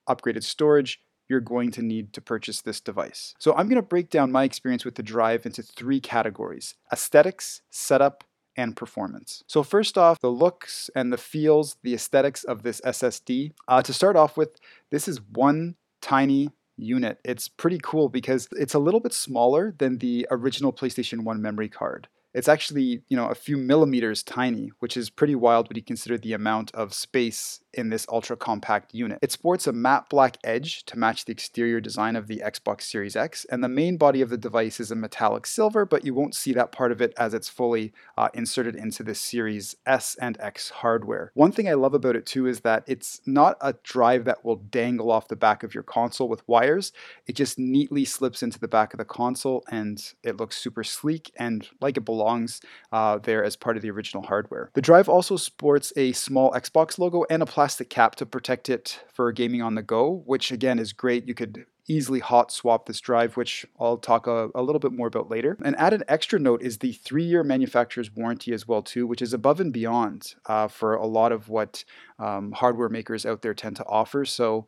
upgraded storage, you're going to need to purchase this device. So I'm going to break down my experience with the drive into three categories aesthetics, setup, and performance. So first off, the looks and the feels, the aesthetics of this SSD. Uh, to start off with, this is one tiny unit. It's pretty cool because it's a little bit smaller than the original PlayStation 1 memory card. It's actually, you know, a few millimeters tiny, which is pretty wild when you consider the amount of space in this ultra compact unit. It sports a matte black edge to match the exterior design of the Xbox Series X, and the main body of the device is a metallic silver, but you won't see that part of it as it's fully uh, inserted into the Series S and X hardware. One thing I love about it too is that it's not a drive that will dangle off the back of your console with wires. It just neatly slips into the back of the console and it looks super sleek and like it belongs uh, there as part of the original hardware. The drive also sports a small Xbox logo and a plastic cap to protect it for gaming on the go, which again is great. You could easily hot swap this drive, which I'll talk a, a, little bit more about later. And add an added extra note is the three-year manufacturer's warranty as well too, which is above and beyond uh, for a lot of what um, hardware makers out there tend to offer. So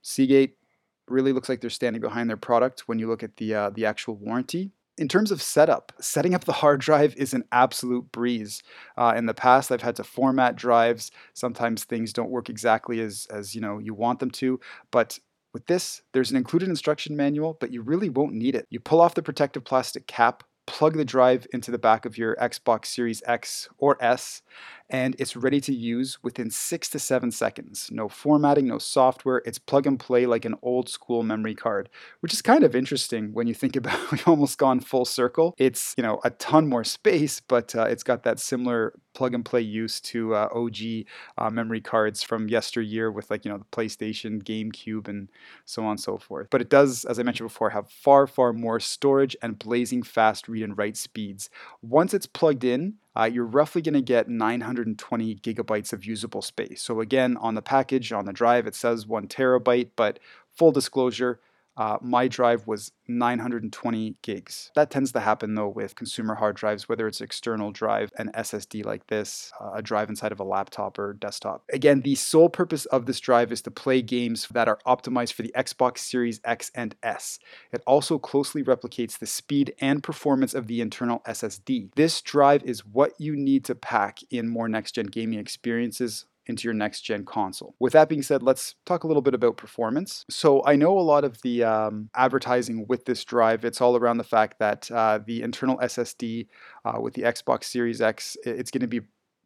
Seagate really looks like they're standing behind their product when you look at the uh, the actual warranty. In terms of setup, setting up the hard drive is an absolute breeze. Uh, in the past, I've had to format drives. Sometimes things don't work exactly as as you know you want them to, but with this, there's an included instruction manual, but you really won't need it. You pull off the protective plastic cap, plug the drive into the back of your Xbox Series X or S, and it's ready to use within six to seven seconds. No formatting, no software. It's plug and play like an old school memory card, which is kind of interesting when you think [LAUGHS] about we've almost gone full circle. It's, you know, a ton more space, but uh, it's got that similar plug and play use to uh, OG uh, memory cards from yesteryear with like, you know, the PlayStation, GameCube, and so on and so forth. But it does, as I mentioned before, have far, far more storage and blazing fast read and write speeds. Once it's plugged in, uh, you're roughly going to get 920 gigabytes of usable space. So again, on the package, on the drive, it says one terabyte, but full disclosure, uh, my drive was 920 gigs. That tends to happen though with consumer hard drives, whether it's external drive, an SSD like this, uh, a drive inside of a laptop or desktop. Again, the sole purpose of this drive is to play games that are optimized for the Xbox Series X and S. It also closely replicates the speed and performance of the internal SSD. This drive is what you need to pack in more next gen gaming experiences into your next gen console. With that being said, let's talk a little bit about performance. So I know a lot of the um, advertising with this drive, it's all around the fact that uh, the internal SSD uh, with the Xbox Series X, it's going to be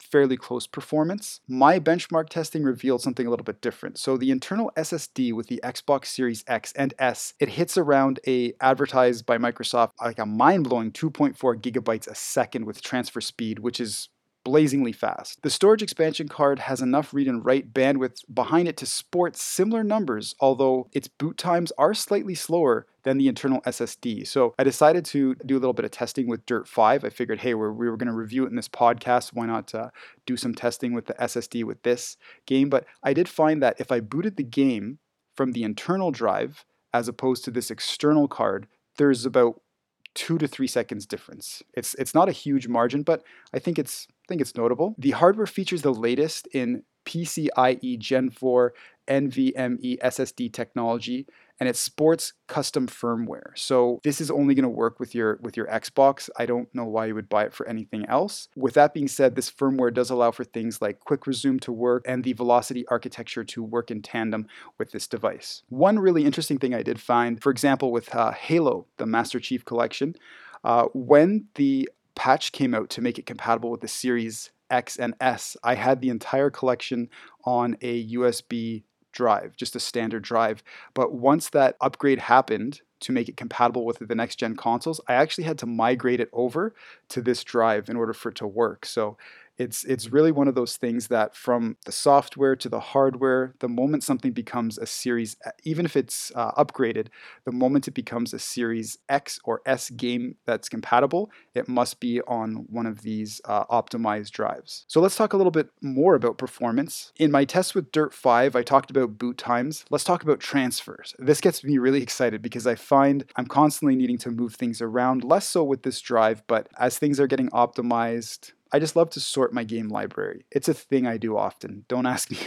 fairly close performance. My benchmark testing revealed something a little bit different. So the internal SSD with the Xbox Series X and S, it hits around a advertised by Microsoft like a mind-blowing 2.4 gigabytes a second with transfer speed, which is blazingly fast. The storage expansion card has enough read and write bandwidth behind it to sport similar numbers, although its boot times are slightly slower than the internal SSD. So I decided to do a little bit of testing with Dirt 5. I figured, hey, we're, we were going to review it in this podcast. Why not uh, do some testing with the SSD with this game? But I did find that if I booted the game from the internal drive as opposed to this external card, there's about two to three seconds difference. It's it's not a huge margin, but I think it's I think it's notable. The hardware features the latest in PCIe Gen 4 NVMe SSD technology and it sports custom firmware. So this is only going to work with your with your Xbox. I don't know why you would buy it for anything else. With that being said, this firmware does allow for things like quick resume to work and the velocity architecture to work in tandem with this device. One really interesting thing I did find, for example, with uh, Halo, the Master Chief Collection, uh, when the patch came out to make it compatible with the Series X and S, I had the entire collection on a USB drive, just a standard drive. But once that upgrade happened to make it compatible with the next gen consoles, I actually had to migrate it over to this drive in order for it to work. So it's it's really one of those things that from the software to the hardware, the moment something becomes a Series, even if it's uh, upgraded, the moment it becomes a Series X or S game that's compatible, it must be on one of these uh, optimized drives. So let's talk a little bit more about performance. In my test with Dirt 5, I talked about boot times. Let's talk about transfers. This gets me really excited because I find I'm constantly needing to move things around, less so with this drive, but as things are getting optimized, I just love to sort my game library. It's a thing I do often. Don't ask [LAUGHS] me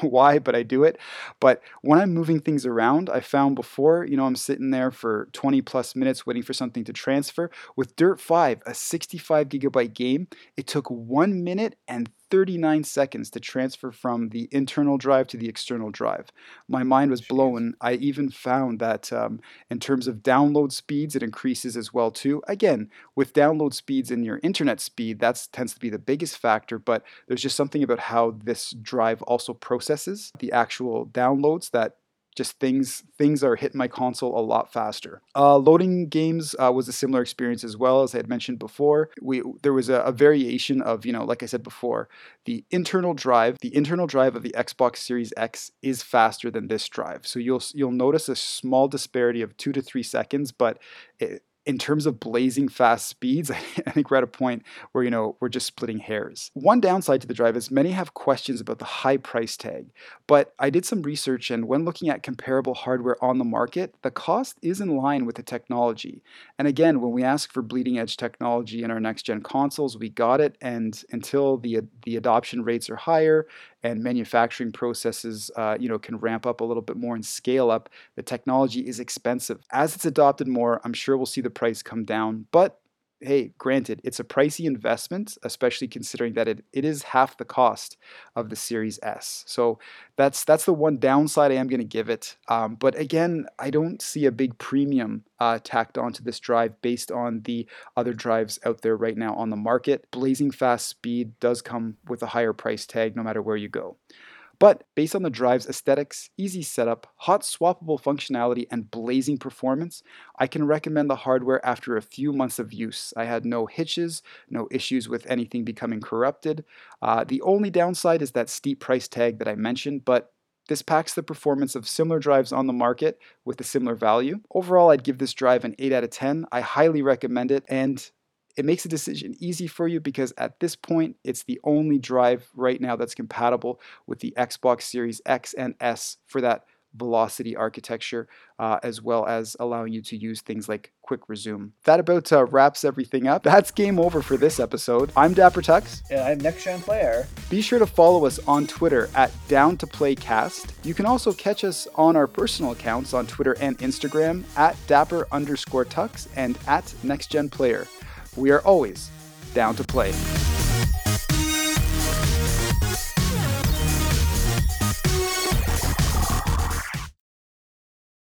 why, but I do it. But when I'm moving things around, I found before, you know, I'm sitting there for 20 plus minutes waiting for something to transfer. With Dirt 5, a 65 gigabyte game, it took one minute and 39 seconds to transfer from the internal drive to the external drive. My mind was blown. I even found that um, in terms of download speeds, it increases as well too. Again, with download speeds and your internet speed, that tends to be the biggest factor. But there's just something about how this drive also processes the actual downloads that just things things are hitting my console a lot faster. Uh, loading games uh, was a similar experience as well as I had mentioned before. We there was a, a, variation of you know like I said before, the internal drive the internal drive of the Xbox Series X is faster than this drive. So you'll you'll notice a small disparity of two to three seconds, but it, in terms of blazing fast speeds, [LAUGHS] I think we're at a point where, you know, we're just splitting hairs. One downside to the drive is many have questions about the high price tag, but I did some research and when looking at comparable hardware on the market, the cost is in line with the technology. And again, when we ask for bleeding edge technology in our next gen consoles, we got it. And until the, the adoption rates are higher and manufacturing processes, uh, you know, can ramp up a little bit more and scale up, the technology is expensive. As it's adopted more, I'm sure we'll see the price come down. But hey, granted, it's a pricey investment, especially considering that it, it is half the cost of the Series S. So that's that's the one downside I am going to give it. Um, but again, I don't see a big premium uh, tacked onto this drive based on the other drives out there right now on the market. Blazing fast speed does come with a higher price tag no matter where you go. But based on the drive's aesthetics, easy setup, hot swappable functionality, and blazing performance, I can recommend the hardware after a few months of use. I had no hitches, no issues with anything becoming corrupted. Uh, the only downside is that steep price tag that I mentioned, but this packs the performance of similar drives on the market with a similar value. Overall, I'd give this drive an 8 out of 10. I highly recommend it, and it makes a decision easy for you because at this point, it's the only drive right now that's compatible with the Xbox Series X and S for that velocity architecture, uh, as well as allowing you to use things like quick resume. That about uh, wraps everything up. That's game over for this episode. I'm Dapper Tux. And I'm Next Gen Player. Be sure to follow us on Twitter at Down to Play Cast. You can also catch us on our personal accounts on Twitter and Instagram at Dapper underscore Tux and at Next Gen Player we are always down to play.